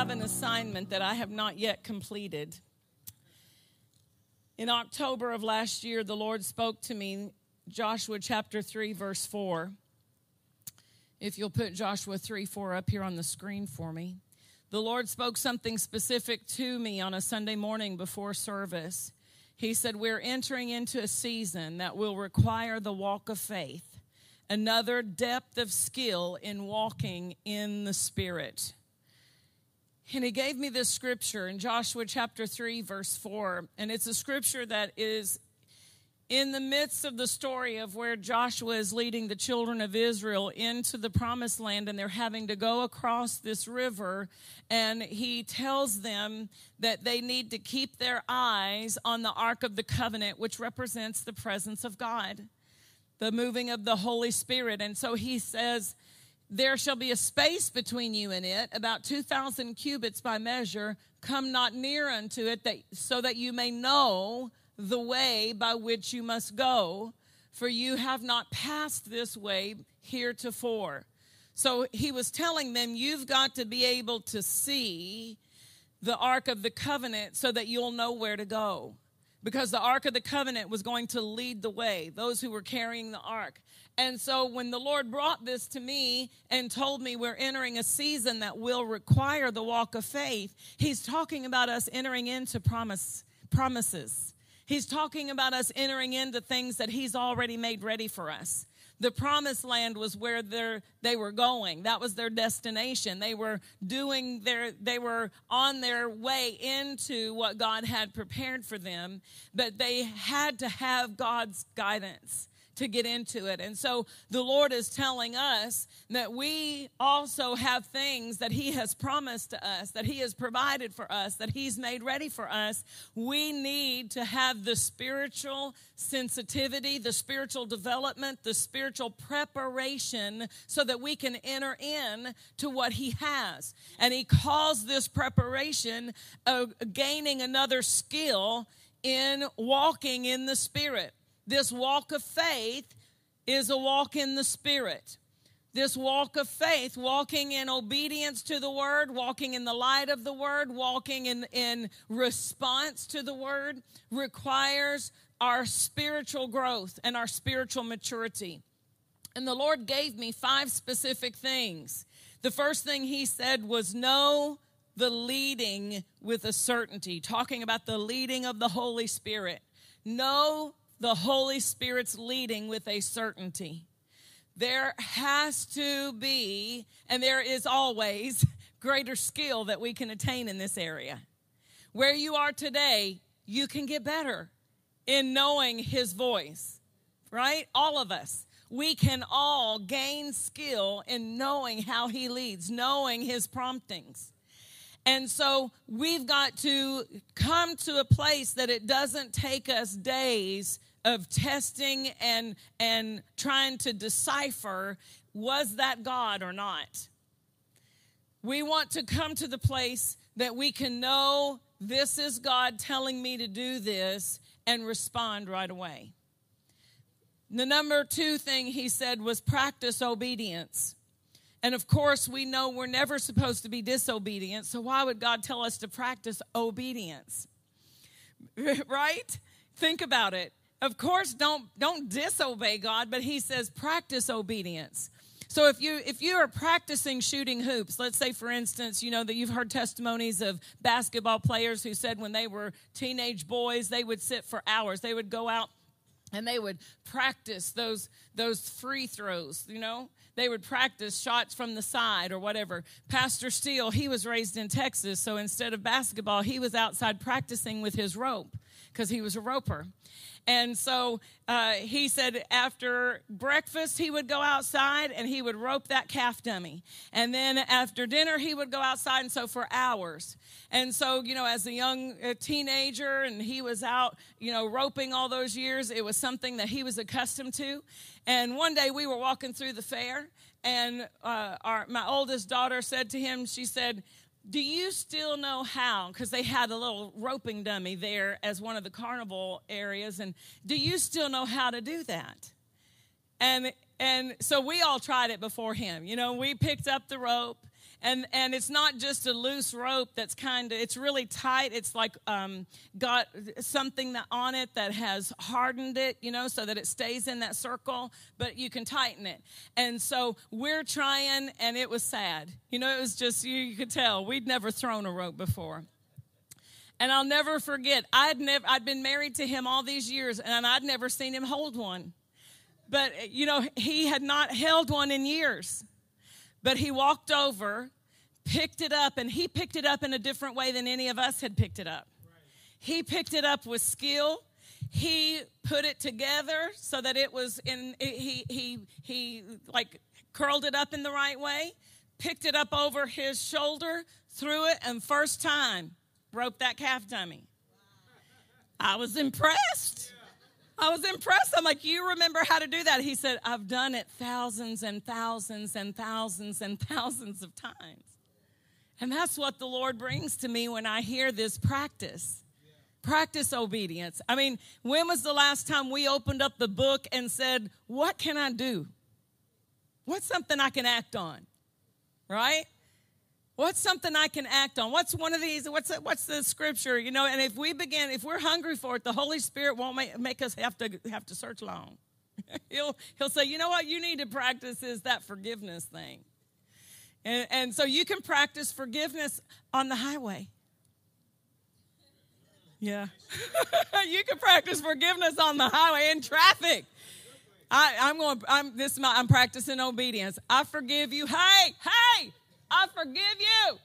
Have an assignment that I have not yet completed. In October of last year, the Lord spoke to me, Joshua chapter 3, verse 4. If you'll put Joshua 3 4 up here on the screen for me. The Lord spoke something specific to me on a Sunday morning before service. He said, We're entering into a season that will require the walk of faith, another depth of skill in walking in the Spirit. And he gave me this scripture in Joshua chapter 3, verse 4. And it's a scripture that is in the midst of the story of where Joshua is leading the children of Israel into the promised land and they're having to go across this river. And he tells them that they need to keep their eyes on the Ark of the Covenant, which represents the presence of God, the moving of the Holy Spirit. And so he says, there shall be a space between you and it, about 2,000 cubits by measure. Come not near unto it, that, so that you may know the way by which you must go, for you have not passed this way heretofore. So he was telling them, You've got to be able to see the Ark of the Covenant so that you'll know where to go. Because the Ark of the Covenant was going to lead the way, those who were carrying the Ark. And so when the Lord brought this to me and told me we're entering a season that will require the walk of faith, he's talking about us entering into promise promises. He's talking about us entering into things that he's already made ready for us. The promised land was where they were going. That was their destination. They were doing their, they were on their way into what God had prepared for them, but they had to have God's guidance to get into it. And so the Lord is telling us that we also have things that He has promised to us, that He has provided for us, that He's made ready for us. We need to have the spiritual sensitivity, the spiritual development, the spiritual preparation so that we can enter in to what He has. And He calls this preparation uh, gaining another skill in walking in the Spirit. This walk of faith is a walk in the Spirit. This walk of faith, walking in obedience to the word, walking in the light of the word, walking in, in response to the word, requires our spiritual growth and our spiritual maturity. And the Lord gave me five specific things. The first thing He said was, Know the leading with a certainty, talking about the leading of the Holy Spirit. Know the Holy Spirit's leading with a certainty. There has to be, and there is always, greater skill that we can attain in this area. Where you are today, you can get better in knowing His voice, right? All of us. We can all gain skill in knowing how He leads, knowing His promptings. And so we've got to come to a place that it doesn't take us days of testing and and trying to decipher was that God or not. We want to come to the place that we can know this is God telling me to do this and respond right away. The number two thing he said was practice obedience. And of course, we know we're never supposed to be disobedient. So, why would God tell us to practice obedience? right? Think about it of course don't don't disobey god but he says practice obedience. So if you if you are practicing shooting hoops let's say for instance you know that you've heard testimonies of basketball players who said when they were teenage boys they would sit for hours. They would go out and they would practice those those free throws you know? They would practice shots from the side or whatever. Pastor steele he was raised in texas so instead of basketball he was outside practicing with his rope because he was a roper. And so uh, he said after breakfast, he would go outside and he would rope that calf dummy. And then after dinner, he would go outside, and so for hours. And so, you know, as a young uh, teenager, and he was out, you know, roping all those years, it was something that he was accustomed to. And one day we were walking through the fair, and uh, our, my oldest daughter said to him, she said, do you still know how? Because they had a little roping dummy there as one of the carnival areas and do you still know how to do that? And and so we all tried it before him you know we picked up the rope and and it's not just a loose rope that's kind of it's really tight. It's like um, got something that on it that has hardened it you know so that it stays in that circle but you can tighten it. And so we're trying and it was sad. You know it was just you, you could tell we'd never thrown a rope before. And I'll never forget I'd never I'd been married to him all these years and I'd never seen him hold one. But you know he had not held one in years but he walked over, picked it up, and he picked it up in a different way than any of us had picked it up. He picked it up with skill. He put it together so that it was in, he, he, he like curled it up in the right way, picked it up over his shoulder, threw it, and first time broke that calf dummy. I was impressed. I was impressed. I'm like, You remember how to do that? He said, I've done it thousands and thousands and thousands and thousands of times. And that's what the Lord brings to me when I hear this practice. Practice obedience. I mean, when was the last time we opened up the book and said, What can I do? What's something I can act on? Right? What's something I can act on? What's one of these? What's what's the scripture? You know, and if we begin, if we're hungry for it, the Holy Spirit won't make, make us have to have to search long. he'll he'll say, you know what, you need to practice is that forgiveness thing, and and so you can practice forgiveness on the highway. Yeah, you can practice forgiveness on the highway in traffic. I, I'm going. I'm this. My, I'm practicing obedience. I forgive you. Hey, hey. I forgive you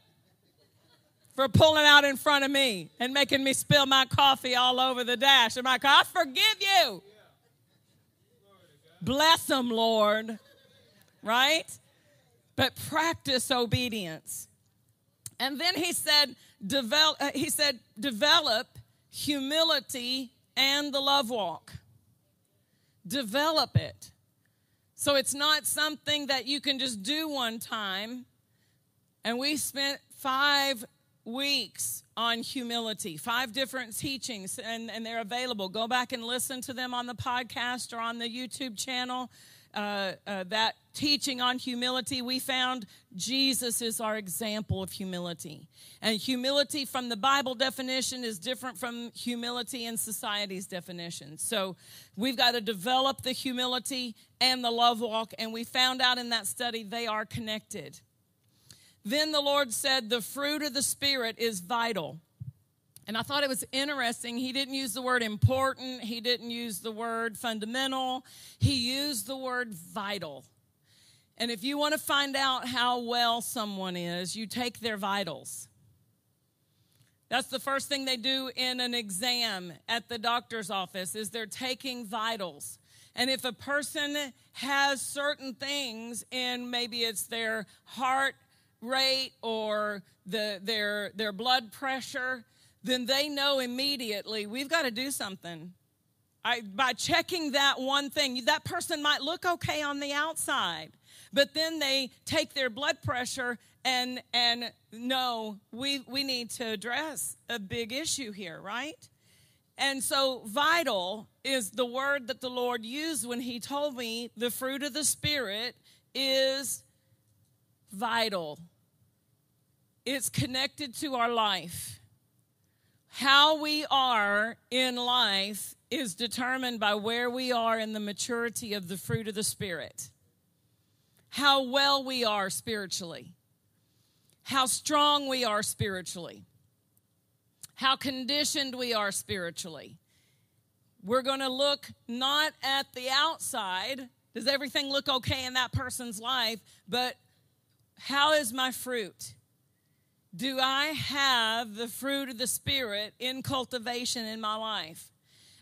for pulling out in front of me and making me spill my coffee all over the dash my car. I forgive you. Bless them, Lord. Right? But practice obedience. And then he said, develop, uh, he said, develop humility and the love walk. Develop it. So it's not something that you can just do one time and we spent five weeks on humility, five different teachings, and, and they're available. Go back and listen to them on the podcast or on the YouTube channel. Uh, uh, that teaching on humility, we found Jesus is our example of humility. And humility from the Bible definition is different from humility in society's definition. So we've got to develop the humility and the love walk, and we found out in that study they are connected. Then the Lord said, The fruit of the Spirit is vital. And I thought it was interesting. He didn't use the word important, he didn't use the word fundamental, he used the word vital. And if you want to find out how well someone is, you take their vitals. That's the first thing they do in an exam at the doctor's office is they're taking vitals. And if a person has certain things in maybe it's their heart rate or the, their, their blood pressure, then they know immediately we've got to do something. I, by checking that one thing, that person might look okay on the outside, but then they take their blood pressure and and know we we need to address a big issue here, right? And so vital is the word that the Lord used when he told me the fruit of the spirit is vital. It's connected to our life. How we are in life is determined by where we are in the maturity of the fruit of the Spirit. How well we are spiritually. How strong we are spiritually. How conditioned we are spiritually. We're going to look not at the outside. Does everything look okay in that person's life? But how is my fruit? Do I have the fruit of the Spirit in cultivation in my life?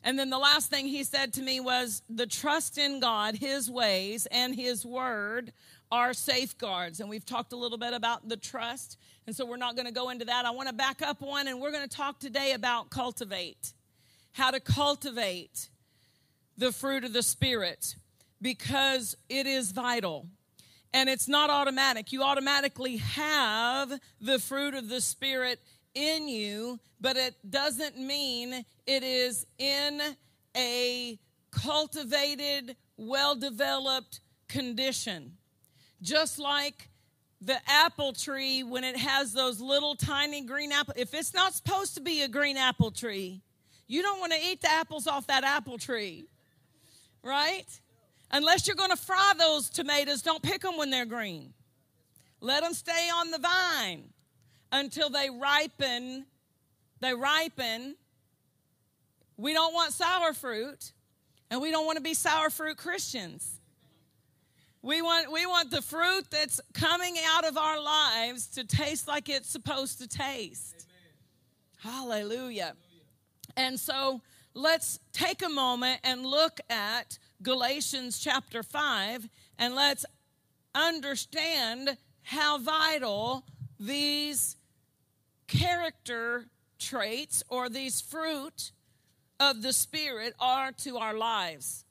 And then the last thing he said to me was the trust in God, his ways, and his word are safeguards. And we've talked a little bit about the trust. And so we're not going to go into that. I want to back up one and we're going to talk today about cultivate. How to cultivate the fruit of the Spirit because it is vital. And it's not automatic. You automatically have the fruit of the Spirit in you, but it doesn't mean it is in a cultivated, well developed condition. Just like the apple tree, when it has those little tiny green apples, if it's not supposed to be a green apple tree, you don't want to eat the apples off that apple tree, right? Unless you're going to fry those tomatoes, don't pick them when they're green. Let them stay on the vine until they ripen. They ripen. We don't want sour fruit, and we don't want to be sour fruit Christians. We want, we want the fruit that's coming out of our lives to taste like it's supposed to taste. Amen. Hallelujah. And so let's take a moment and look at Galatians chapter 5 and let's understand how vital these character traits or these fruit of the Spirit are to our lives.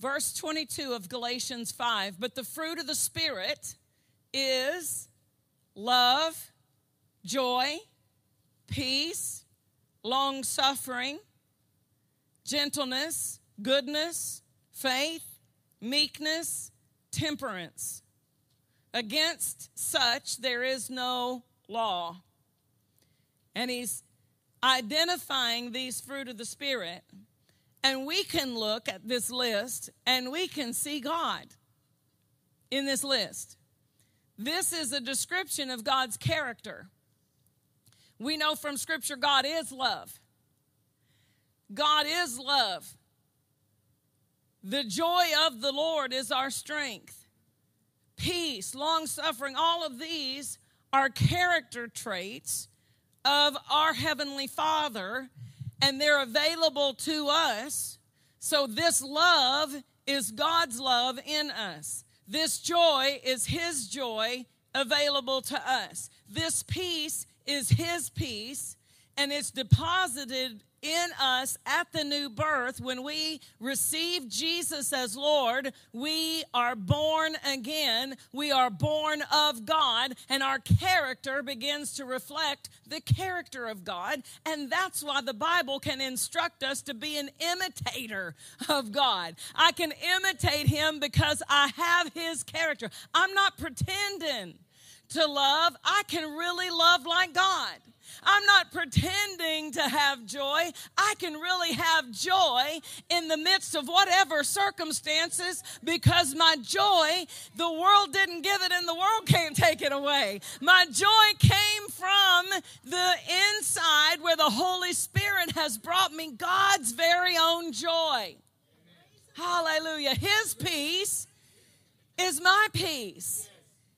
Verse 22 of Galatians 5 But the fruit of the Spirit is love, joy, peace, long suffering, gentleness, goodness, faith, meekness, temperance. Against such there is no law. And he's identifying these fruit of the Spirit. And we can look at this list and we can see God in this list. This is a description of God's character. We know from Scripture God is love. God is love. The joy of the Lord is our strength. Peace, long suffering, all of these are character traits of our Heavenly Father, and they're available to us. So, this love is God's love in us. This joy is His joy available to us. This peace is His peace, and it's deposited in us at the new birth, when we receive Jesus as Lord, we are born again. We are born of God, and our character begins to reflect the character of God. And that's why the Bible can instruct us to be an imitator of God. I can imitate Him because I have His character. I'm not pretending to love, I can really love like God. I'm not pretending to have joy. I can really have joy in the midst of whatever circumstances because my joy, the world didn't give it and the world can't take it away. My joy came from the inside where the Holy Spirit has brought me God's very own joy. Hallelujah. His peace is my peace.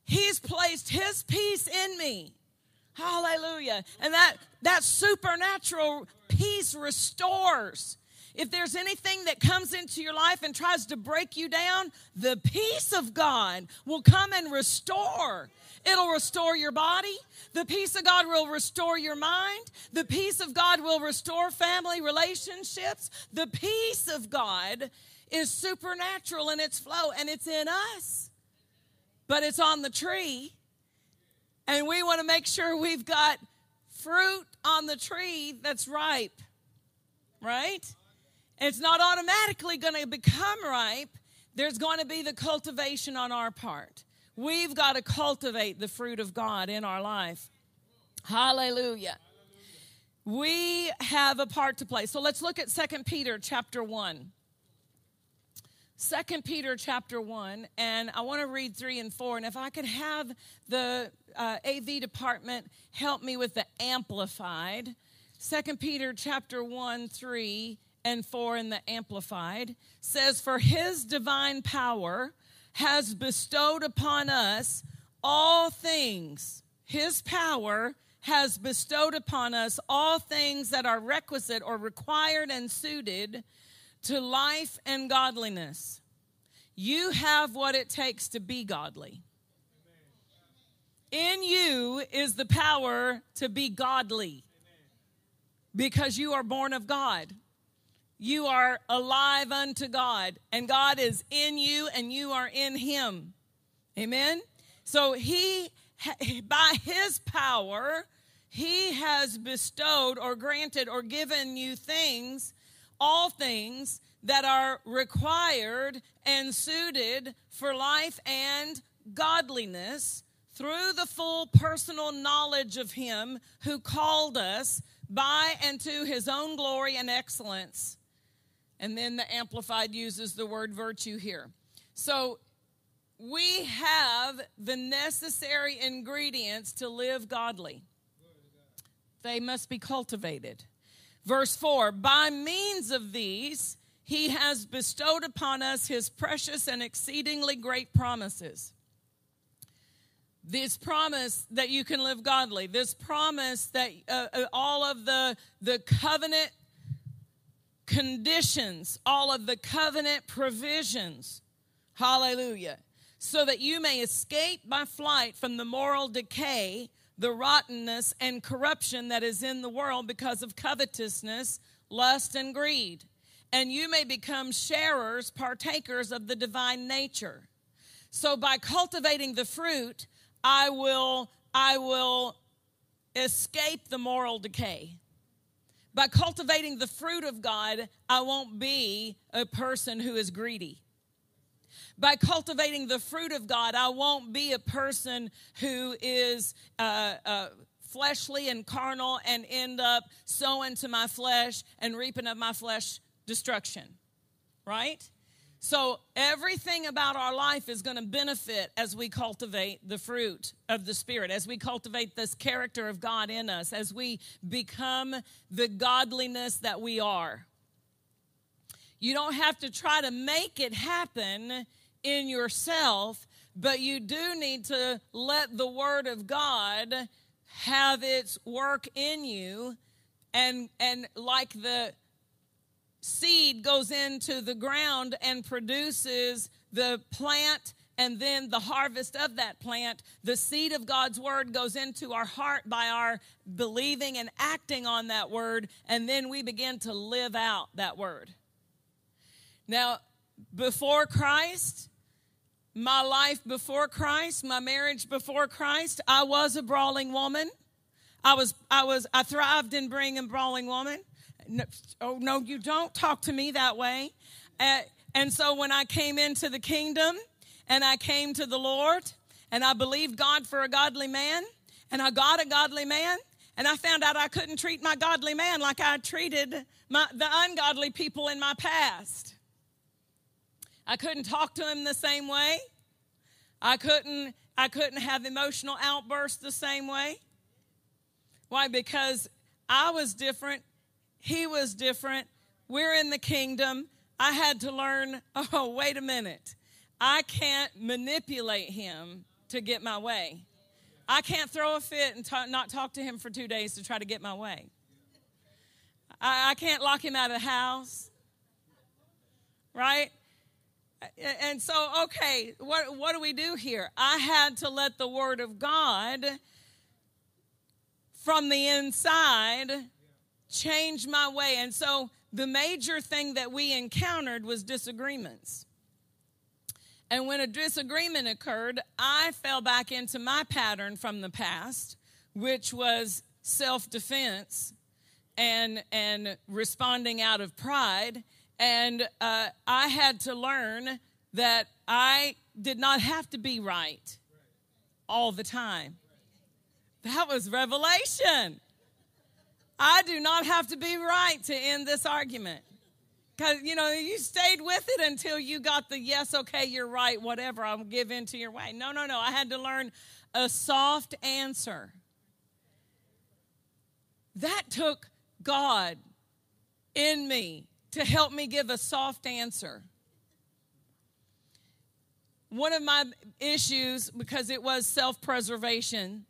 He's placed his peace in me. Hallelujah. And that, that supernatural peace restores. If there's anything that comes into your life and tries to break you down, the peace of God will come and restore. It'll restore your body. The peace of God will restore your mind. The peace of God will restore family relationships. The peace of God is supernatural in its flow and it's in us, but it's on the tree and we want to make sure we've got fruit on the tree that's ripe, right? It's not automatically going to become ripe. There's going to be the cultivation on our part. We've got to cultivate the fruit of God in our life. Hallelujah. We have a part to play. So let's look at Second Peter chapter 1. Second Peter chapter 1, and I want to read 3 and 4. And if I could have the uh, AV department help me with the amplified. Second Peter chapter 1, 3 and 4 in the amplified says, For his divine power has bestowed upon us all things his power has bestowed upon us all things that are requisite or required and suited to life and godliness. You have what it takes to be godly. In you is the power to be godly because you are born of God. You are alive unto God, and God is in you, and you are in Him. Amen? So, He, by His power, He has bestowed or granted or given you things, all things that are required and suited for life and godliness through the full personal knowledge of Him who called us by and to His own glory and excellence. And then the Amplified uses the word virtue here. So we have the necessary ingredients to live godly, they must be cultivated. Verse 4 By means of these, he has bestowed upon us his precious and exceedingly great promises. This promise that you can live godly this promise that uh, uh, all of the the covenant conditions all of the covenant provisions hallelujah so that you may escape by flight from the moral decay the rottenness and corruption that is in the world because of covetousness lust and greed and you may become sharers partakers of the divine nature so by cultivating the fruit I will, I will escape the moral decay. By cultivating the fruit of God, I won't be a person who is greedy. By cultivating the fruit of God, I won't be a person who is uh, uh, fleshly and carnal and end up sowing to my flesh and reaping of my flesh destruction. Right? So, everything about our life is going to benefit as we cultivate the fruit of the Spirit, as we cultivate this character of God in us, as we become the godliness that we are. You don't have to try to make it happen in yourself, but you do need to let the Word of God have its work in you. And, and like the seed goes into the ground and produces the plant and then the harvest of that plant, the seed of God's word goes into our heart by our believing and acting on that word, and then we begin to live out that word. Now, before Christ, my life before Christ, my marriage before Christ, I was a brawling woman. I was, I was, I thrived in being a brawling woman no, oh, no, you don't talk to me that way. Uh, and so when I came into the kingdom and I came to the Lord and I believed God for a godly man and I got a godly man and I found out I couldn't treat my godly man like I treated my, the ungodly people in my past. I couldn't talk to him the same way. I couldn't I couldn't have emotional outbursts the same way. Why? Because I was different he was different. We're in the kingdom. I had to learn oh, wait a minute. I can't manipulate him to get my way. I can't throw a fit and not talk to him for two days to try to get my way. I, I can't lock him out of the house. Right? And so, okay, what, what do we do here? I had to let the Word of God from the inside change my way. And so the major thing that we encountered was disagreements. And when a disagreement occurred, I fell back into my pattern from the past, which was self defense and, and responding out of pride. And uh, I had to learn that I did not have to be right all the time. That was revelation. I do not have to be right to end this argument. Because, you know, you stayed with it until you got the yes, okay, you're right, whatever, I'll give in to your way. No, no, no. I had to learn a soft answer. That took God in me to help me give a soft answer. One of my issues, because it was self preservation,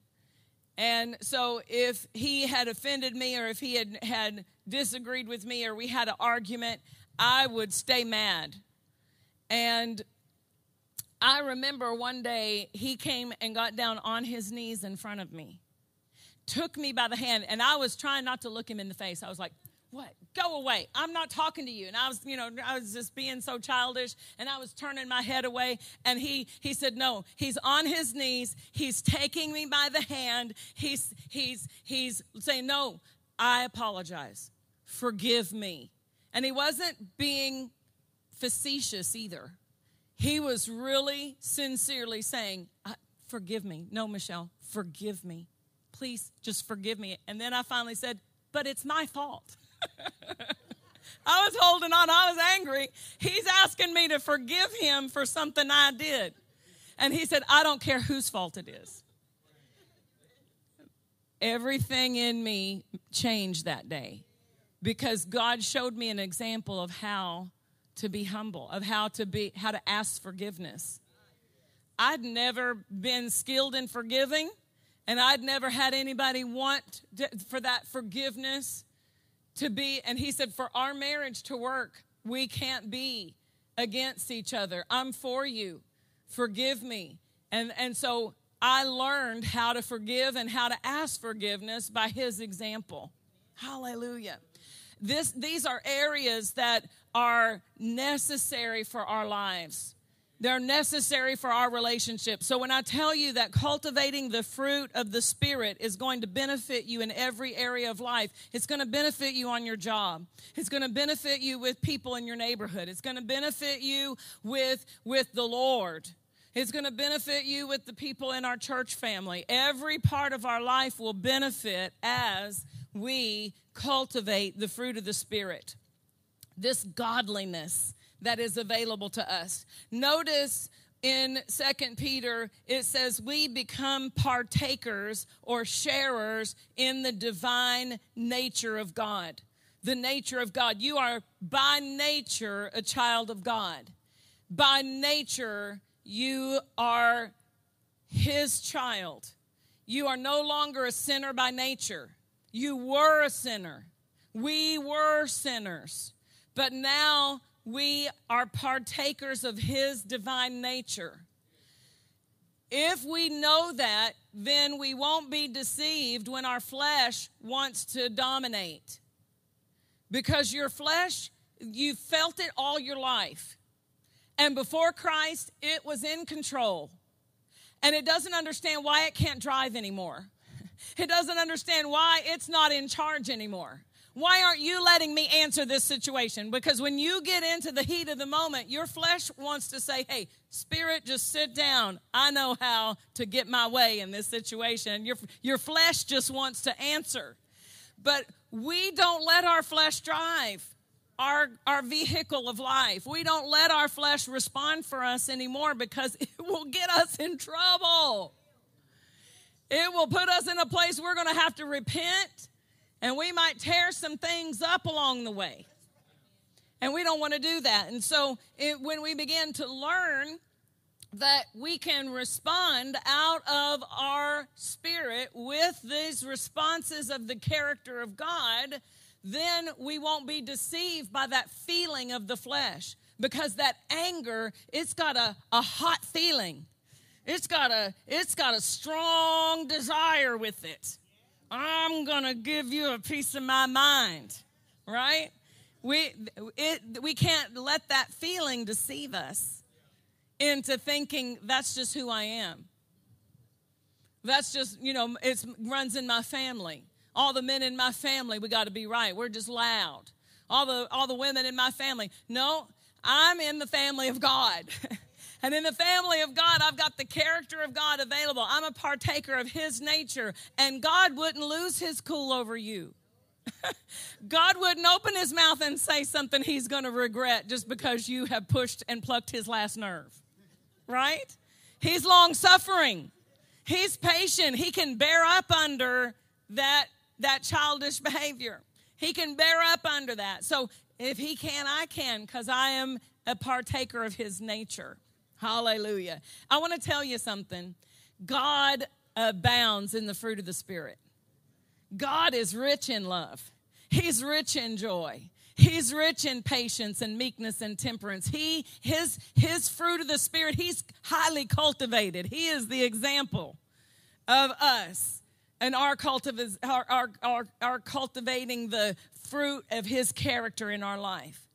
And so if he had offended me or if he had, had disagreed with me or we had an argument, I would stay mad. And I remember one day he came and got down on his knees in front of me, took me by the hand, and I was trying not to look him in the face. I was like, what? Go away. I'm not talking to you. And I was, you know, I was just being so childish and I was turning my head away. And he he said, No, he's on his knees. He's taking me by the hand. He's he's he's saying, No, I apologize. Forgive me. And he wasn't being facetious either. He was really sincerely saying, Forgive me. No, Michelle, forgive me. Please just forgive me. And then I finally said, But it's my fault. I was holding on. I was angry. He's asking me to forgive him for something I did. And he said, I don't care whose fault it is. Everything in me changed that day because God showed me an example of how to be humble, of how to be how to ask forgiveness. I'd never been skilled in forgiving, and I'd never had anybody want to, for that forgiveness to be, and he said, for our marriage to work, we can't be against each other. I'm for you. Forgive me. And, and so I learned how to forgive and how to ask forgiveness by his example. Hallelujah. This, these are areas that are necessary for our lives. They're necessary for our relationship. So when I tell you that cultivating the fruit of the Spirit is going to benefit you in every area of life, it's going to benefit you on your job. It's going to benefit you with people in your neighborhood. It's going to benefit you with, with the Lord. It's going to benefit you with the people in our church family. Every part of our life will benefit as we cultivate the fruit of the Spirit. This godliness that is available to us. Notice in Second Peter, it says, We become partakers or sharers in the divine nature of God. The nature of God. You are by nature a child of God. By nature, you are His child. You are no longer a sinner by nature. You were a sinner. We were sinners. But now we are partakers of his divine nature. If we know that, then we won't be deceived when our flesh wants to dominate. Because your flesh, you felt it all your life. And before Christ, it was in control. And it doesn't understand why it can't drive anymore. It doesn't understand why it's not in charge anymore. Why aren't you letting me answer this situation? Because when you get into the heat of the moment, your flesh wants to say, Hey, spirit, just sit down. I know how to get my way in this situation. Your, your flesh just wants to answer. But we don't let our flesh drive our, our vehicle of life. We don't let our flesh respond for us anymore because it will get us in trouble. It will put us in a place we're going to have to repent and we might tear some things up along the way. And we don't want to do that. And so it, when we begin to learn that we can respond out of our spirit with these responses of the character of God, then we won't be deceived by that feeling of the flesh. Because that anger, it's got a, a hot feeling. It's got a it's got a strong desire with it. I'm going to give you a piece of my mind, right? We, it, we can't let that feeling deceive us into thinking that's just who I am. That's just, you know, it runs in my family. All the men in my family, we got to be right. We're just loud. All the, all the women in my family. No, I'm in the family of God. And in the family of God, I've got the character of God available. I'm a partaker of His nature, and God wouldn't lose His cool over you. God wouldn't open His mouth and say something He's going to regret just because you have pushed and plucked His last nerve, right? He's long suffering. He's patient. He can bear up under that, that childish behavior. He can bear up under that. So if he can, I can because I am a partaker of his nature. Hallelujah. I want to tell you something. God abounds in the fruit of the Spirit. God is rich in love. He's rich in joy. He's rich in patience and meekness and temperance. He his his fruit of the spirit, he's highly cultivated. He is the example of us and our, cultiv- our, our, our, our cultivating the fruit of his character in our life.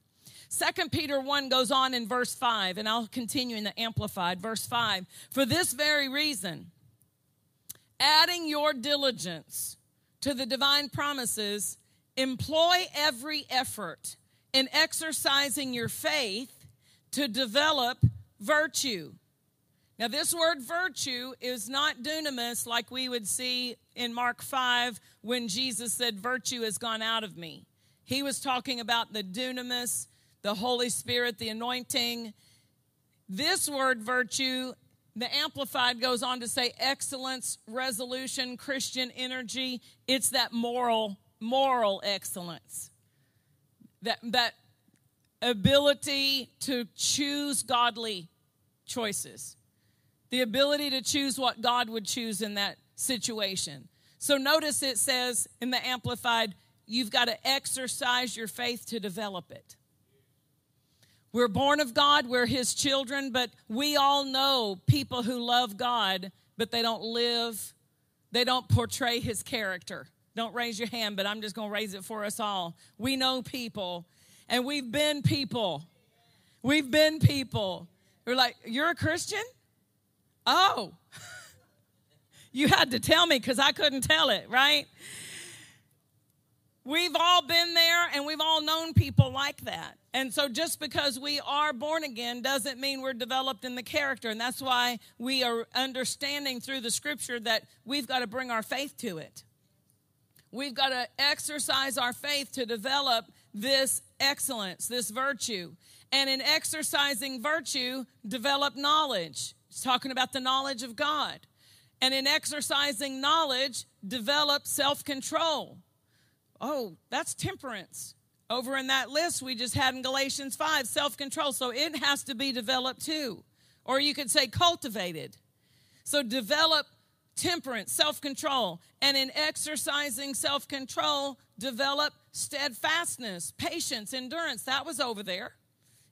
Second Peter 1 goes on in verse 5, and I'll continue in the Amplified. Verse 5 For this very reason, adding your diligence to the divine promises, employ every effort in exercising your faith to develop virtue. Now, this word virtue is not dunamis like we would see in Mark 5 when Jesus said, Virtue has gone out of me. He was talking about the dunamis, the Holy Spirit, the anointing. This word virtue, the Amplified goes on to say excellence, resolution, Christian energy. It's that moral, moral excellence. That, that ability to choose godly choices. The ability to choose what God would choose in that situation. So notice it says in the Amplified, you've got to exercise your faith to develop it. We're born of God, we're His children, but we all know people who love God, but they don't live, they don't portray His character. Don't raise your hand, but I'm just going to raise it for us all. We know people, and we've been people. We've been people. We're like, You're a Christian? Oh, you had to tell me because I couldn't tell it, right? We've all been there and we've all known people like that. And so just because we are born again doesn't mean we're developed in the character. And that's why we are understanding through the scripture that we've got to bring our faith to it. We've got to exercise our faith to develop this excellence, this virtue. And in exercising virtue, develop knowledge. It's talking about the knowledge of God. And in exercising knowledge, develop self control. Oh, that's temperance. Over in that list we just had in Galatians 5, self control. So it has to be developed too. Or you could say cultivated. So develop temperance, self control. And in exercising self control, develop steadfastness, patience, endurance. That was over there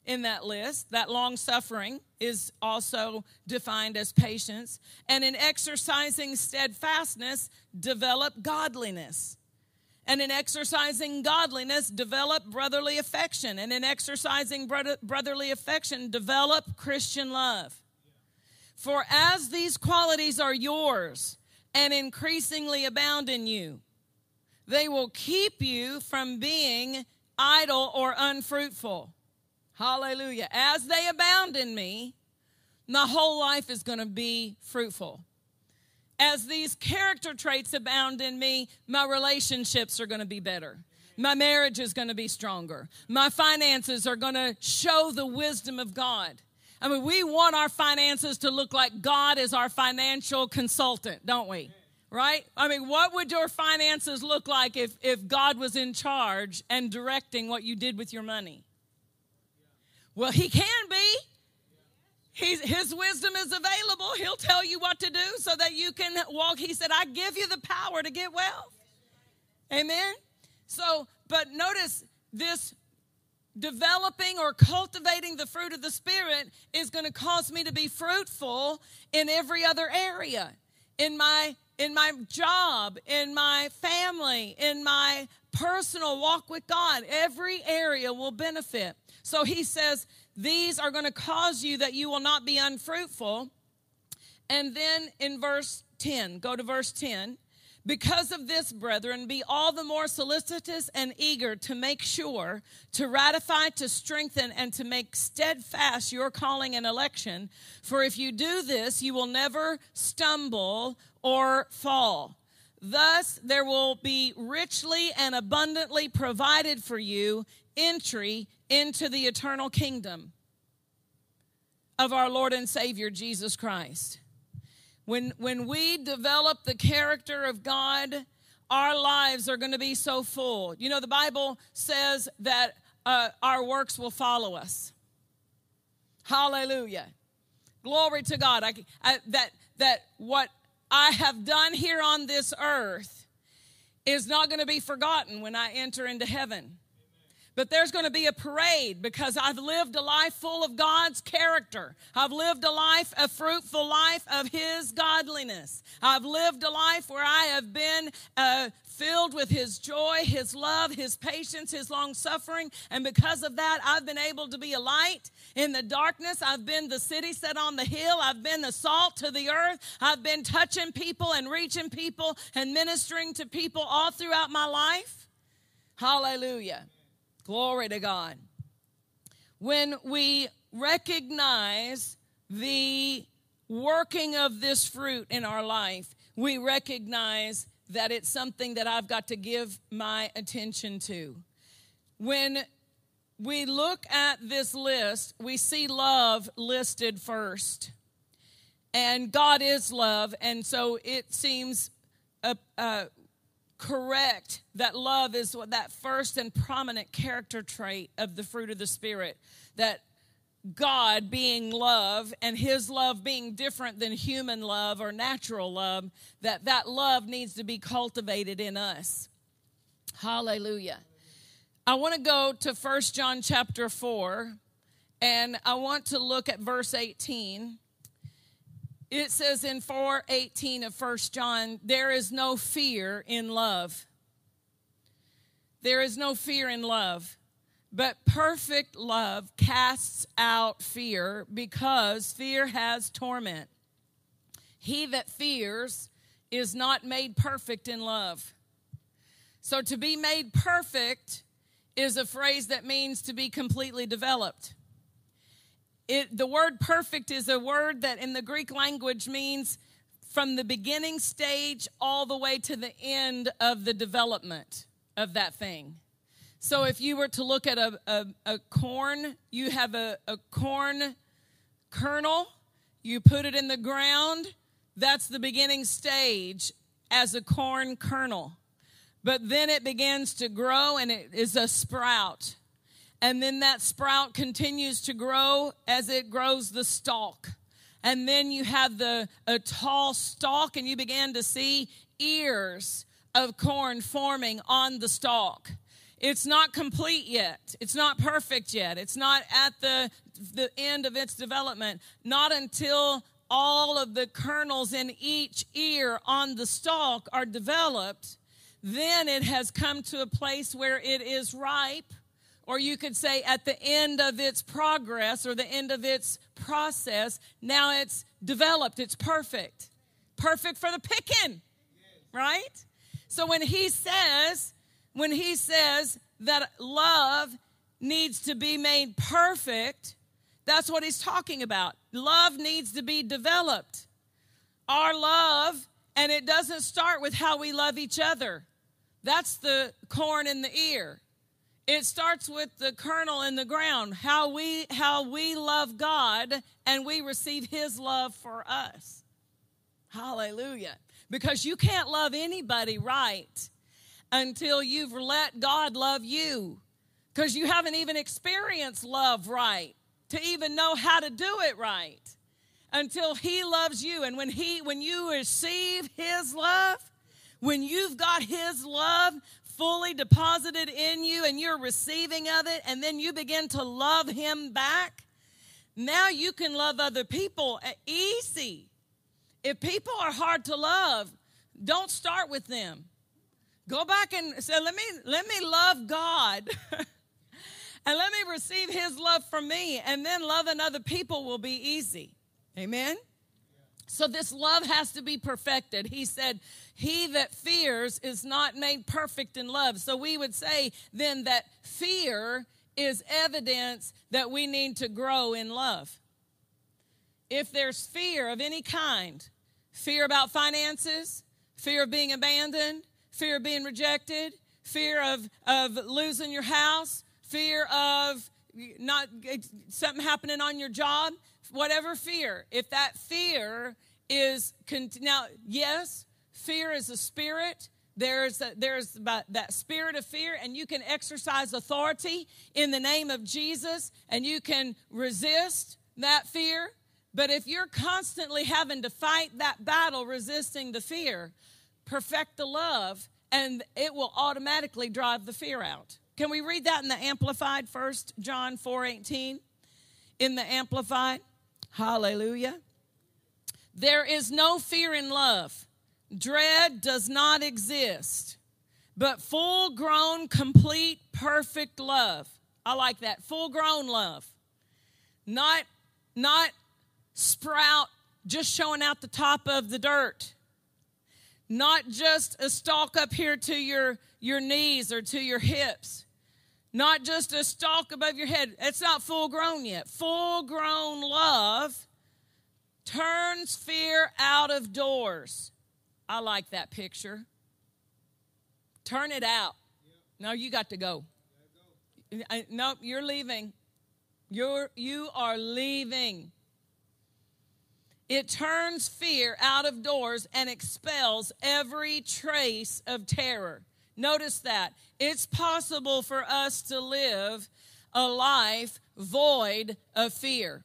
in that list. That long suffering is also defined as patience. And in exercising steadfastness, develop godliness. And in exercising godliness, develop brotherly affection. And in exercising brotherly affection, develop Christian love. For as these qualities are yours and increasingly abound in you, they will keep you from being idle or unfruitful. Hallelujah. As they abound in me, my whole life is going to be fruitful. As these character traits abound in me, my relationships are going to be better. My marriage is going to be stronger. My finances are going to show the wisdom of God. I mean, we want our finances to look like God is our financial consultant, don't we? Right? I mean, what would your finances look like if, if God was in charge and directing what you did with your money? Well, he can be. He's, his wisdom is available. He'll tell you what to do so that you can walk. He said, I give you the power to get wealth. Amen. So, but notice this developing or cultivating the fruit of the Spirit is going to cause me to be fruitful in every other area. In my in my job, in my family, in my personal walk with God, every area will benefit. So he says, These are going to cause you that you will not be unfruitful. And then in verse 10, go to verse 10. Because of this, brethren, be all the more solicitous and eager to make sure, to ratify, to strengthen, and to make steadfast your calling and election. For if you do this, you will never stumble or fall. Thus, there will be richly and abundantly provided for you entry into the eternal kingdom of our Lord and Savior Jesus Christ. When, when we develop the character of God, our lives are going to be so full. You know, the Bible says that uh, our works will follow us. Hallelujah. Glory to God. I, I, that, that what I have done here on this earth is not going to be forgotten when I enter into heaven. But there's going to be a parade because I've lived a life full of God's character. I've lived a life, a fruitful life of His godliness. I've lived a life where I have been uh, filled with His joy, His love, His patience, His long suffering. And because of that, I've been able to be a light in the darkness. I've been the city set on the hill. I've been the salt to the earth. I've been touching people and reaching people and ministering to people all throughout my life. Hallelujah. Glory to God. When we recognize the working of this fruit in our life, we recognize that it's something that I've got to give my attention to. When we look at this list, we see love listed first. And God is love, and so it seems a, a correct that love is that first and prominent character trait of the fruit of the Spirit. That God being love and his love being different than human love or natural love, that that love needs to be cultivated in us. Hallelujah. I want to go to First John chapter 4 and I want to look at verse 18. It says in 4:18 of First John, there is no fear in love. There is no fear in love. But perfect love casts out fear because fear has torment. He that fears is not made perfect in love. So to be made perfect is a phrase that means to be completely developed. It, the word perfect is a word that in the Greek language means from the beginning stage all the way to the end of the development of that thing. So if you were to look at a, a, a corn, you have a, a corn kernel, you put it in the ground, that's the beginning stage as a corn kernel. But then it begins to grow and it is a sprout and then that sprout continues to grow as it grows the stalk. And then you have the a tall stalk and you begin to see ears of corn forming on the stalk. It's not complete yet. It's not perfect yet. It's not at the the end of its development. Not until all of the kernels in each ear on the stalk are developed then it has come to a place where it is ripe or you could say at the end of its progress or the end of its process, now it's developed, it's perfect. Perfect for the picking, right? So when he says, when he says that love needs to be made perfect, that's what he's talking about. Love needs to be developed. Our love, and it doesn't start with how we love each other. That's the corn in the ear. It starts with the kernel in the ground, how we how we love God and we receive his love for us. Hallelujah. Because you can't love anybody right until you've let God love you. Because you haven't even experienced love right to even know how to do it right until he loves you and when he when you receive his love when you've got his love fully deposited in you and you're receiving of it, and then you begin to love Him back, now you can love other people eh, easy. If people are hard to love, don't start with them. Go back and say, let me, let me love God. and let me receive his love from me and then loving other people will be easy amen so this love has to be perfected. He said, He that fears is not made perfect in love. So we would say then that fear is evidence that we need to grow in love. If there's fear of any kind, fear about finances, fear of being abandoned, fear of being rejected, fear of, of losing your house, fear of not something happening on your job, whatever fear, if that fear is now, yes, fear is a spirit. There's a, there's that spirit of fear, and you can exercise authority in the name of Jesus, and you can resist that fear. But if you're constantly having to fight that battle, resisting the fear, perfect the love, and it will automatically drive the fear out. Can we read that in the Amplified first, John 4 18? In the Amplified. Hallelujah. There is no fear in love. Dread does not exist, but full grown, complete, perfect love. I like that. Full grown love. Not, not sprout just showing out the top of the dirt. Not just a stalk up here to your, your knees or to your hips. Not just a stalk above your head. It's not full grown yet. Full grown love turns fear out of doors. I like that picture. Turn it out. No, you got to go. No, you're leaving. You're you are leaving. It turns fear out of doors and expels every trace of terror. Notice that. It's possible for us to live a life void of fear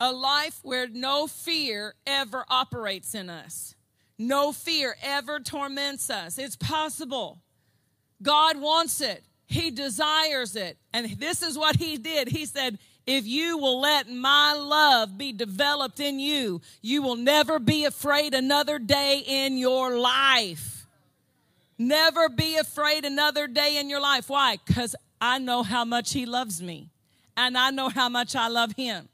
a life where no fear ever operates in us, no fear ever torments us. It's possible. God wants it, He desires it. And this is what He did. He said, if you will let my love be developed in you, you will never be afraid another day in your life. Never be afraid another day in your life. Why? Because I know how much He loves me, and I know how much I love Him.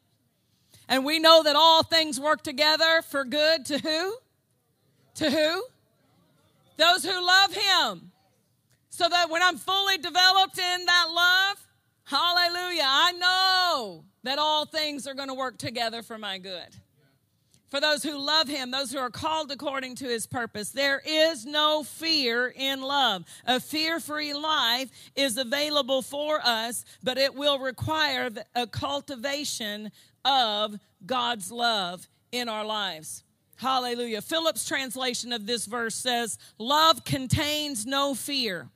And we know that all things work together for good to who? To who? Those who love Him. So that when I'm fully developed in that love, hallelujah, I know that all things are going to work together for my good. For those who love Him, those who are called according to His purpose, there is no fear in love. A fear free life is available for us, but it will require a cultivation of God's love in our lives. Hallelujah. Phillips' translation of this verse says, Love contains no fear.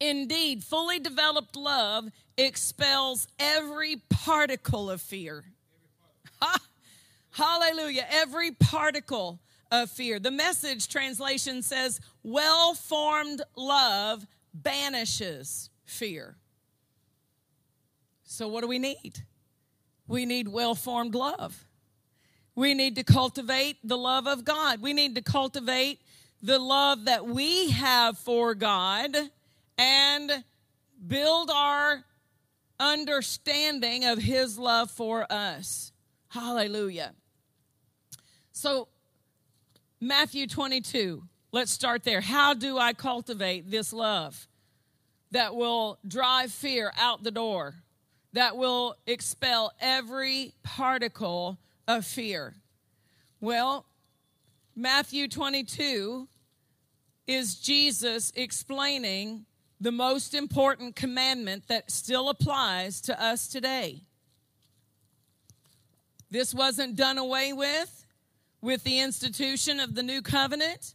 Indeed, fully developed love expels every particle of fear. Hallelujah. Every particle of fear. The message translation says, Well formed love banishes fear. So, what do we need? We need well formed love. We need to cultivate the love of God. We need to cultivate the love that we have for God and build our understanding of His love for us. Hallelujah. So, Matthew 22, let's start there. How do I cultivate this love that will drive fear out the door? that will expel every particle of fear? Well, Matthew 22 is Jesus explaining the most important commandment that still applies to us today. This wasn't done away with with the institution of the new covenant.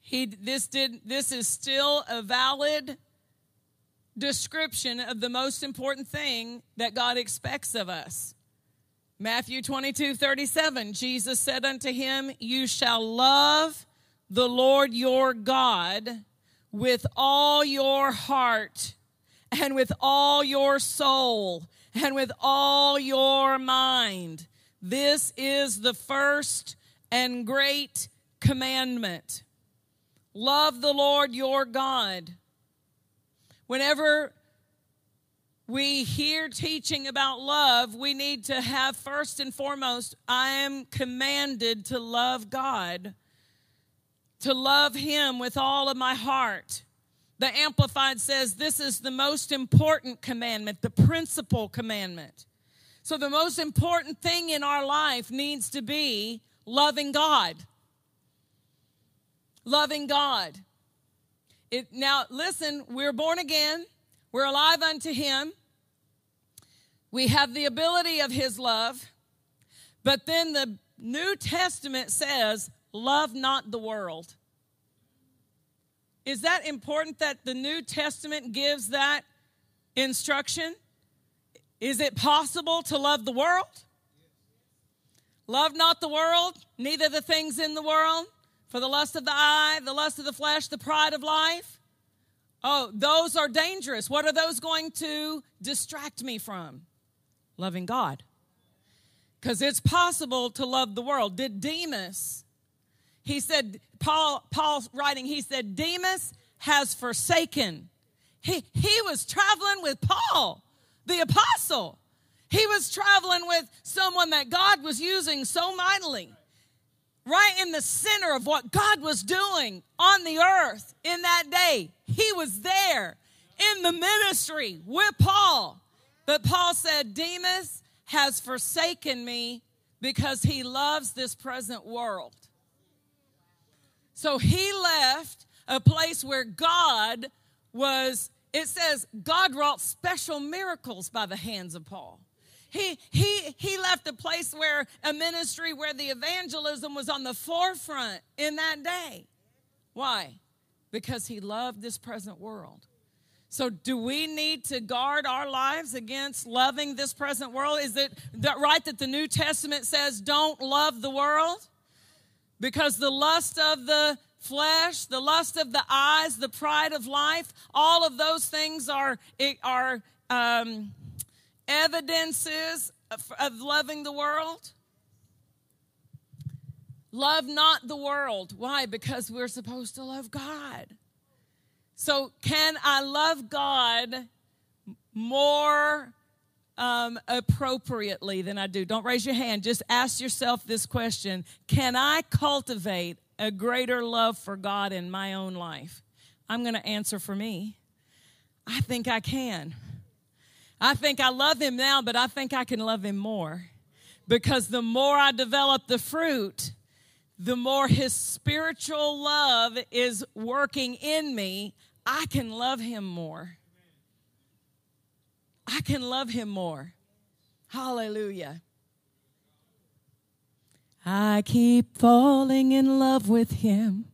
He this did this is still a valid description of the most important thing that God expects of us. Matthew 22 37, Jesus said unto him, You shall love the Lord your God with all your heart and with all your soul and with all your mind. This is the first and great commandment. Love the Lord your God Whenever we hear teaching about love, we need to have first and foremost, I am commanded to love God, to love Him with all of my heart. The Amplified says this is the most important commandment, the principal commandment. So, the most important thing in our life needs to be loving God. Loving God. It, now, listen, we're born again, we're alive unto Him, we have the ability of His love, but then the New Testament says, Love not the world. Is that important that the New Testament gives that instruction? Is it possible to love the world? Love not the world, neither the things in the world. For the lust of the eye, the lust of the flesh, the pride of life. Oh, those are dangerous. What are those going to distract me from? Loving God. Because it's possible to love the world. Did Demas, he said, Paul, Paul's writing, he said, Demas has forsaken. He, he was traveling with Paul, the apostle. He was traveling with someone that God was using so mightily right in the center of what God was doing on the earth in that day. He was there in the ministry with Paul. But Paul said, Demas has forsaken me because he loves this present world. So he left a place where God was, it says, God wrought special miracles by the hands of Paul. He, he, he left a place where a ministry where the evangelism was on the forefront in that day. Why? Because he loved this present world. So, do we need to guard our lives against loving this present world? Is it right that the New Testament says don't love the world? Because the lust of the flesh, the lust of the eyes, the pride of life, all of those things are, are um, evidences of, of loving the world? Love not the world. Why? Because we're supposed to love God. So, can I love God more um, appropriately than I do? Don't raise your hand. Just ask yourself this question Can I cultivate a greater love for God in my own life? I'm going to answer for me. I think I can. I think I love him now, but I think I can love him more. Because the more I develop the fruit, the more his spiritual love is working in me, I can love him more. I can love him more. Hallelujah. I keep falling in love with him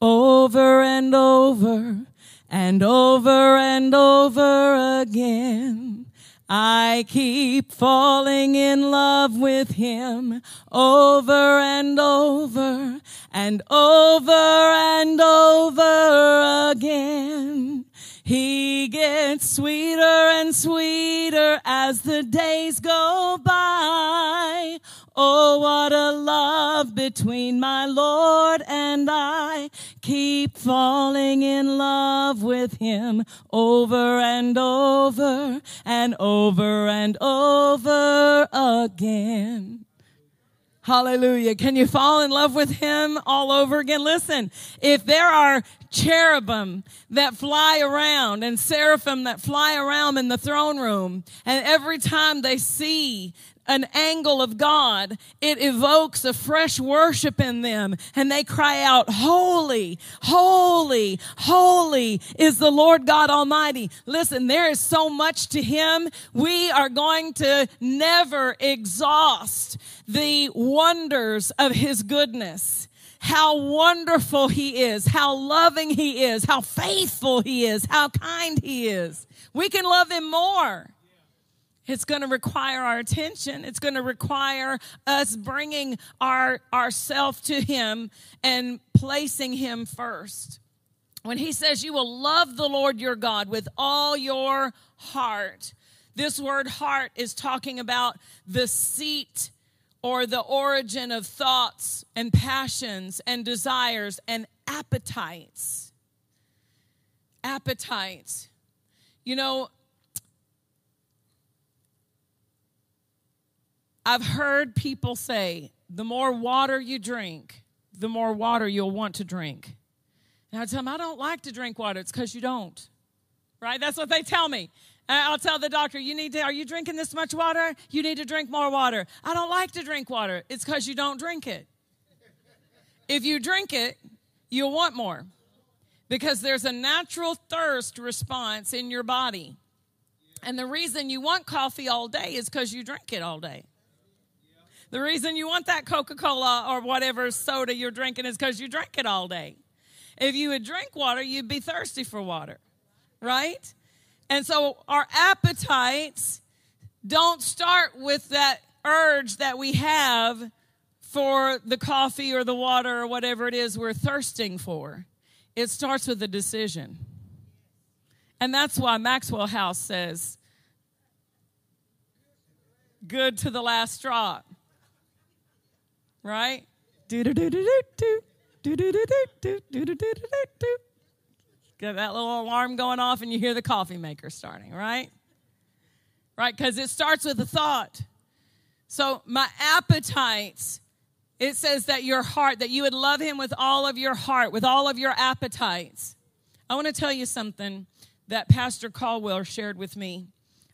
over and over and over and over again. I keep falling in love with him over and over and over and over again. He gets sweeter and sweeter as the days go by. Oh, what a love between my Lord and I. Keep falling in love with him over and over and over and over again. Hallelujah. Can you fall in love with him all over again? Listen, if there are cherubim that fly around and seraphim that fly around in the throne room, and every time they see an angle of God, it evokes a fresh worship in them and they cry out, holy, holy, holy is the Lord God Almighty. Listen, there is so much to Him. We are going to never exhaust the wonders of His goodness. How wonderful He is, how loving He is, how faithful He is, how kind He is. We can love Him more. It's going to require our attention. It's going to require us bringing our ourself to him and placing him first. When he says you will love the Lord your God with all your heart. This word heart is talking about the seat or the origin of thoughts and passions and desires and appetites. Appetites. You know, I've heard people say the more water you drink, the more water you'll want to drink. And I tell them, I don't like to drink water. It's because you don't. Right? That's what they tell me. I'll tell the doctor, you need to, are you drinking this much water? You need to drink more water. I don't like to drink water. It's because you don't drink it. If you drink it, you'll want more because there's a natural thirst response in your body. And the reason you want coffee all day is because you drink it all day. The reason you want that Coca Cola or whatever soda you're drinking is because you drink it all day. If you would drink water, you'd be thirsty for water, right? And so our appetites don't start with that urge that we have for the coffee or the water or whatever it is we're thirsting for. It starts with a decision. And that's why Maxwell House says, good to the last drop. Right? Do do do do do do do do do do do do do do. Get that little alarm going off, and you hear the coffee maker starting. Right? Right? Because it starts with a thought. So my appetites it says that your heart, that you would love him with all of your heart, with all of your appetites. I want to tell you something that Pastor Caldwell shared with me.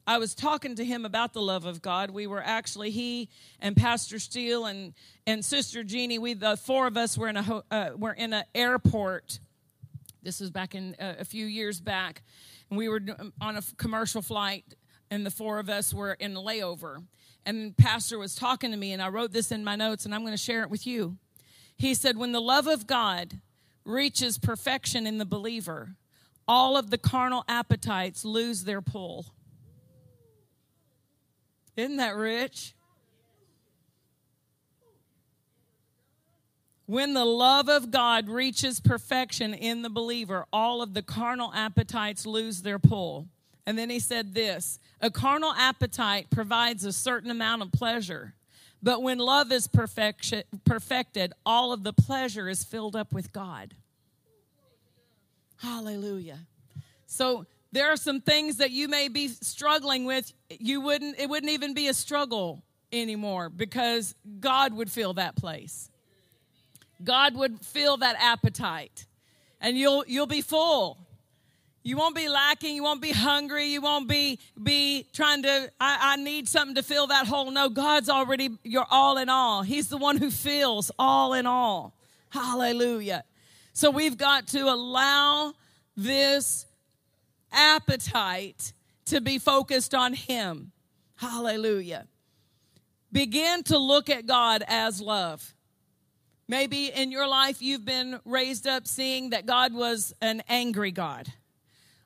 I was talking to him about the love of God. We were actually he and Pastor Steele and and Sister Jeannie. We the four of us were in a uh, were in an airport. This was back in uh, a few years back, and we were on a commercial flight, and the four of us were in a layover and pastor was talking to me and i wrote this in my notes and i'm going to share it with you he said when the love of god reaches perfection in the believer all of the carnal appetites lose their pull isn't that rich when the love of God reaches perfection in the believer, all of the carnal appetites lose their pull. And then he said this a carnal appetite provides a certain amount of pleasure, but when love is perfected, all of the pleasure is filled up with God. Hallelujah. So there are some things that you may be struggling with. You wouldn't, it wouldn't even be a struggle anymore because God would fill that place. God would fill that appetite and you'll, you'll be full. You won't be lacking. You won't be hungry. You won't be be trying to. I, I, need something to fill that hole. No, God's already your all in all. He's the one who fills all in all. Hallelujah. So we've got to allow this appetite to be focused on Him. Hallelujah. Begin to look at God as love. Maybe in your life you've been raised up seeing that God was an angry God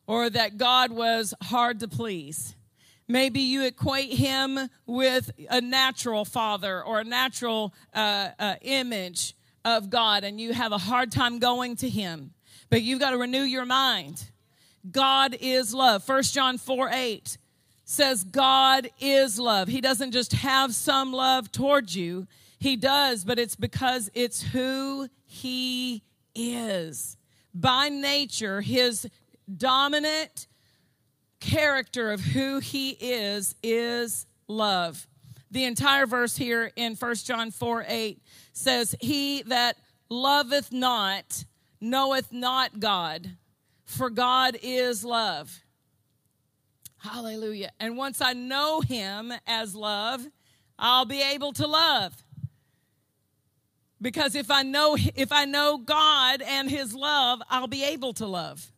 or that God was hard to please. Maybe you equate him with a natural father or a natural uh, uh, image of God, and you have a hard time going to him. But you've got to renew your mind. God is love. 1 John 4 8 says, God is love. He doesn't just have some love towards you, He does, but it's because it's who He is. By nature, His dominant character of who he is is love. The entire verse here in 1 John 4 8 says, He that loveth not knoweth not God, for God is love. Hallelujah. And once I know him as love, I'll be able to love. Because if I know if I know God and his love, I'll be able to love.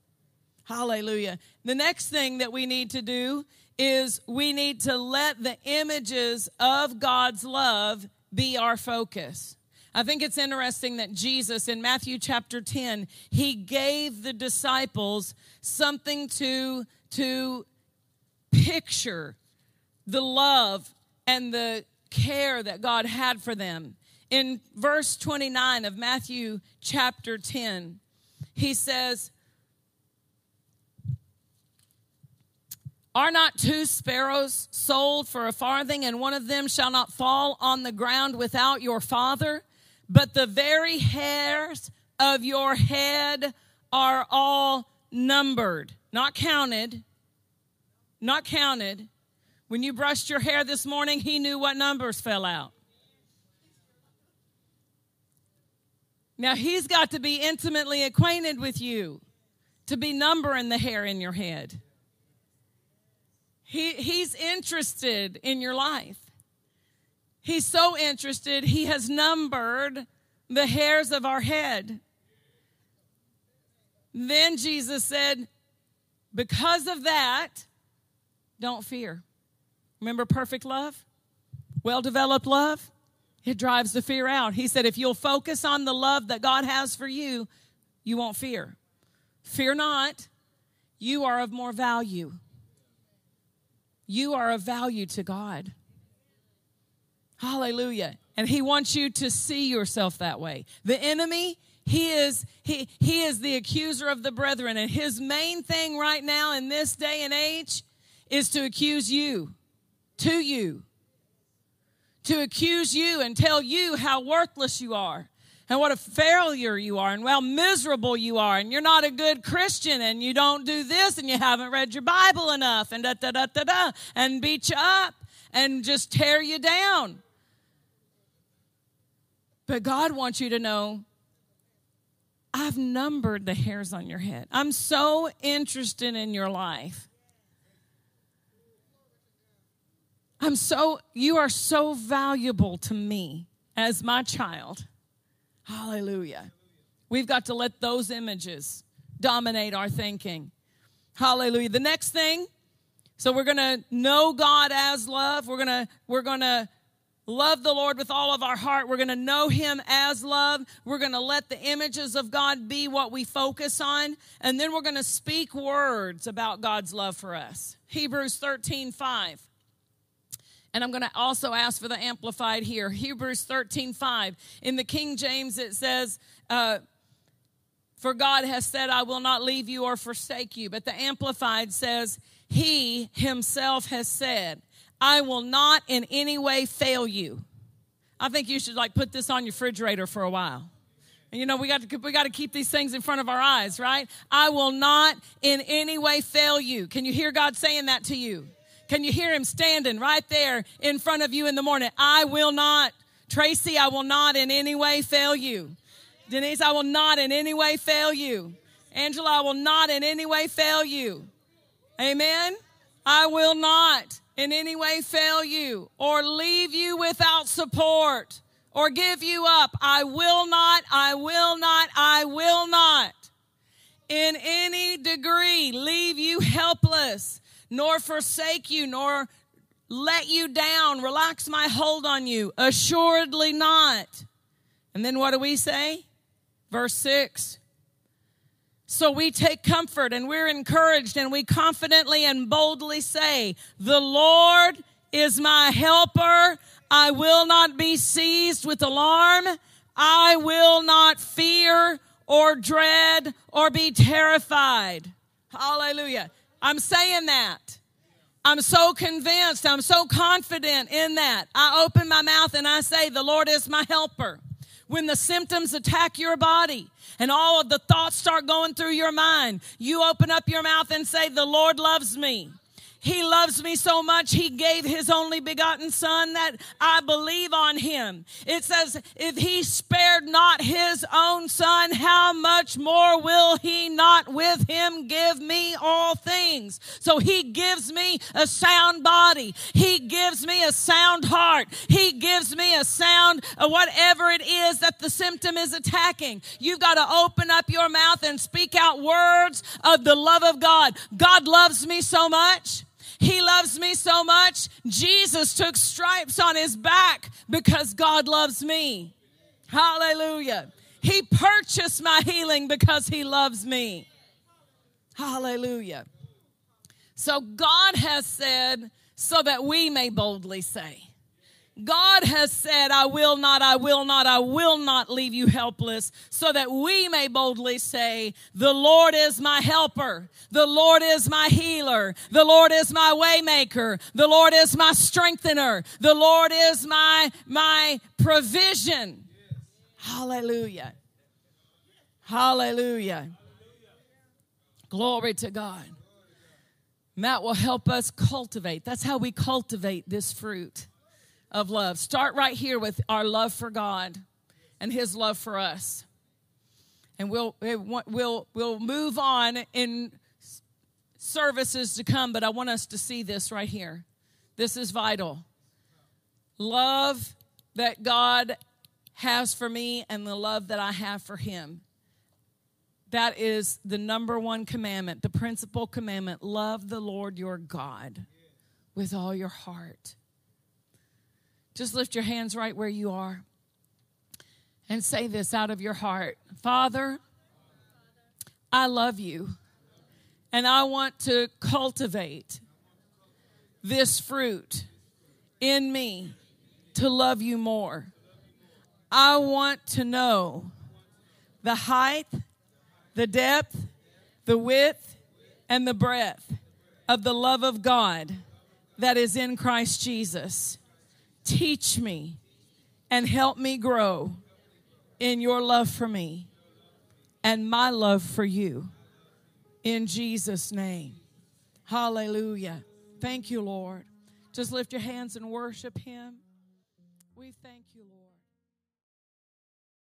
Hallelujah. The next thing that we need to do is we need to let the images of God's love be our focus. I think it's interesting that Jesus in Matthew chapter 10, he gave the disciples something to to picture the love and the care that God had for them. In verse 29 of Matthew chapter 10, he says, Are not two sparrows sold for a farthing, and one of them shall not fall on the ground without your father? But the very hairs of your head are all numbered, not counted, not counted. When you brushed your hair this morning, he knew what numbers fell out. Now, he's got to be intimately acquainted with you to be numbering the hair in your head. He, he's interested in your life. He's so interested, he has numbered the hairs of our head. Then Jesus said, Because of that, don't fear. Remember perfect love? Well developed love? It drives the fear out. He said, If you'll focus on the love that God has for you, you won't fear. Fear not, you are of more value. You are of value to God. Hallelujah. And he wants you to see yourself that way. The enemy, he is he he is the accuser of the brethren and his main thing right now in this day and age is to accuse you to you to accuse you and tell you how worthless you are and what a failure you are and how miserable you are and you're not a good Christian and you don't do this and you haven't read your Bible enough and da da da da da and beat you up and just tear you down. But God wants you to know I've numbered the hairs on your head. I'm so interested in your life. I'm so, you are so valuable to me as my child. Hallelujah. We've got to let those images dominate our thinking. Hallelujah. The next thing, so we're going to know God as love. We're going to, we're going to love the Lord with all of our heart. We're going to know Him as love. We're going to let the images of God be what we focus on. And then we're going to speak words about God's love for us. Hebrews 13 5. And I'm going to also ask for the amplified here. Hebrews 13 5. In the King James, it says, uh, For God has said, I will not leave you or forsake you. But the amplified says, He Himself has said, I will not in any way fail you. I think you should like put this on your refrigerator for a while. And you know, we got to we got to keep these things in front of our eyes, right? I will not in any way fail you. Can you hear God saying that to you? Can you hear him standing right there in front of you in the morning? I will not. Tracy, I will not in any way fail you. Denise, I will not in any way fail you. Angela, I will not in any way fail you. Amen. I will not in any way fail you or leave you without support or give you up. I will not, I will not, I will not in any degree leave you helpless, nor forsake you, nor let you down, relax my hold on you. Assuredly not. And then what do we say? Verse 6 so we take comfort and we're encouraged and we confidently and boldly say, The Lord is my helper. I will not be seized with alarm. I will not fear or dread or be terrified. Hallelujah. I'm saying that. I'm so convinced. I'm so confident in that. I open my mouth and I say, The Lord is my helper. When the symptoms attack your body, and all of the thoughts start going through your mind, you open up your mouth and say, The Lord loves me. He loves me so much, He gave His only begotten Son that I believe on Him. It says, if He spared not His own Son, how much more will He not with Him give me all things? So He gives me a sound body. He gives me a sound heart. He gives me a sound, uh, whatever it is that the symptom is attacking. You've got to open up your mouth and speak out words of the love of God. God loves me so much. He loves me so much. Jesus took stripes on his back because God loves me. Hallelujah. He purchased my healing because he loves me. Hallelujah. So God has said, so that we may boldly say, God has said, I will not, I will not, I will not leave you helpless, so that we may boldly say, The Lord is my helper. The Lord is my healer. The Lord is my waymaker. The Lord is my strengthener. The Lord is my, my provision. Hallelujah. Hallelujah. Glory to God. Matt will help us cultivate. That's how we cultivate this fruit of love. Start right here with our love for God and His love for us. And we'll, eh, we'll, we'll move on in services to come, but I want us to see this right here. This is vital. Love that God has for me and the love that I have for Him. That is the number one commandment, the principal commandment. Love the Lord your God with all your heart just lift your hands right where you are and say this out of your heart Father, I love you, and I want to cultivate this fruit in me to love you more. I want to know the height, the depth, the width, and the breadth of the love of God that is in Christ Jesus. Teach me and help me grow in your love for me and my love for you. In Jesus' name. Hallelujah. Thank you, Lord. Just lift your hands and worship Him. We thank.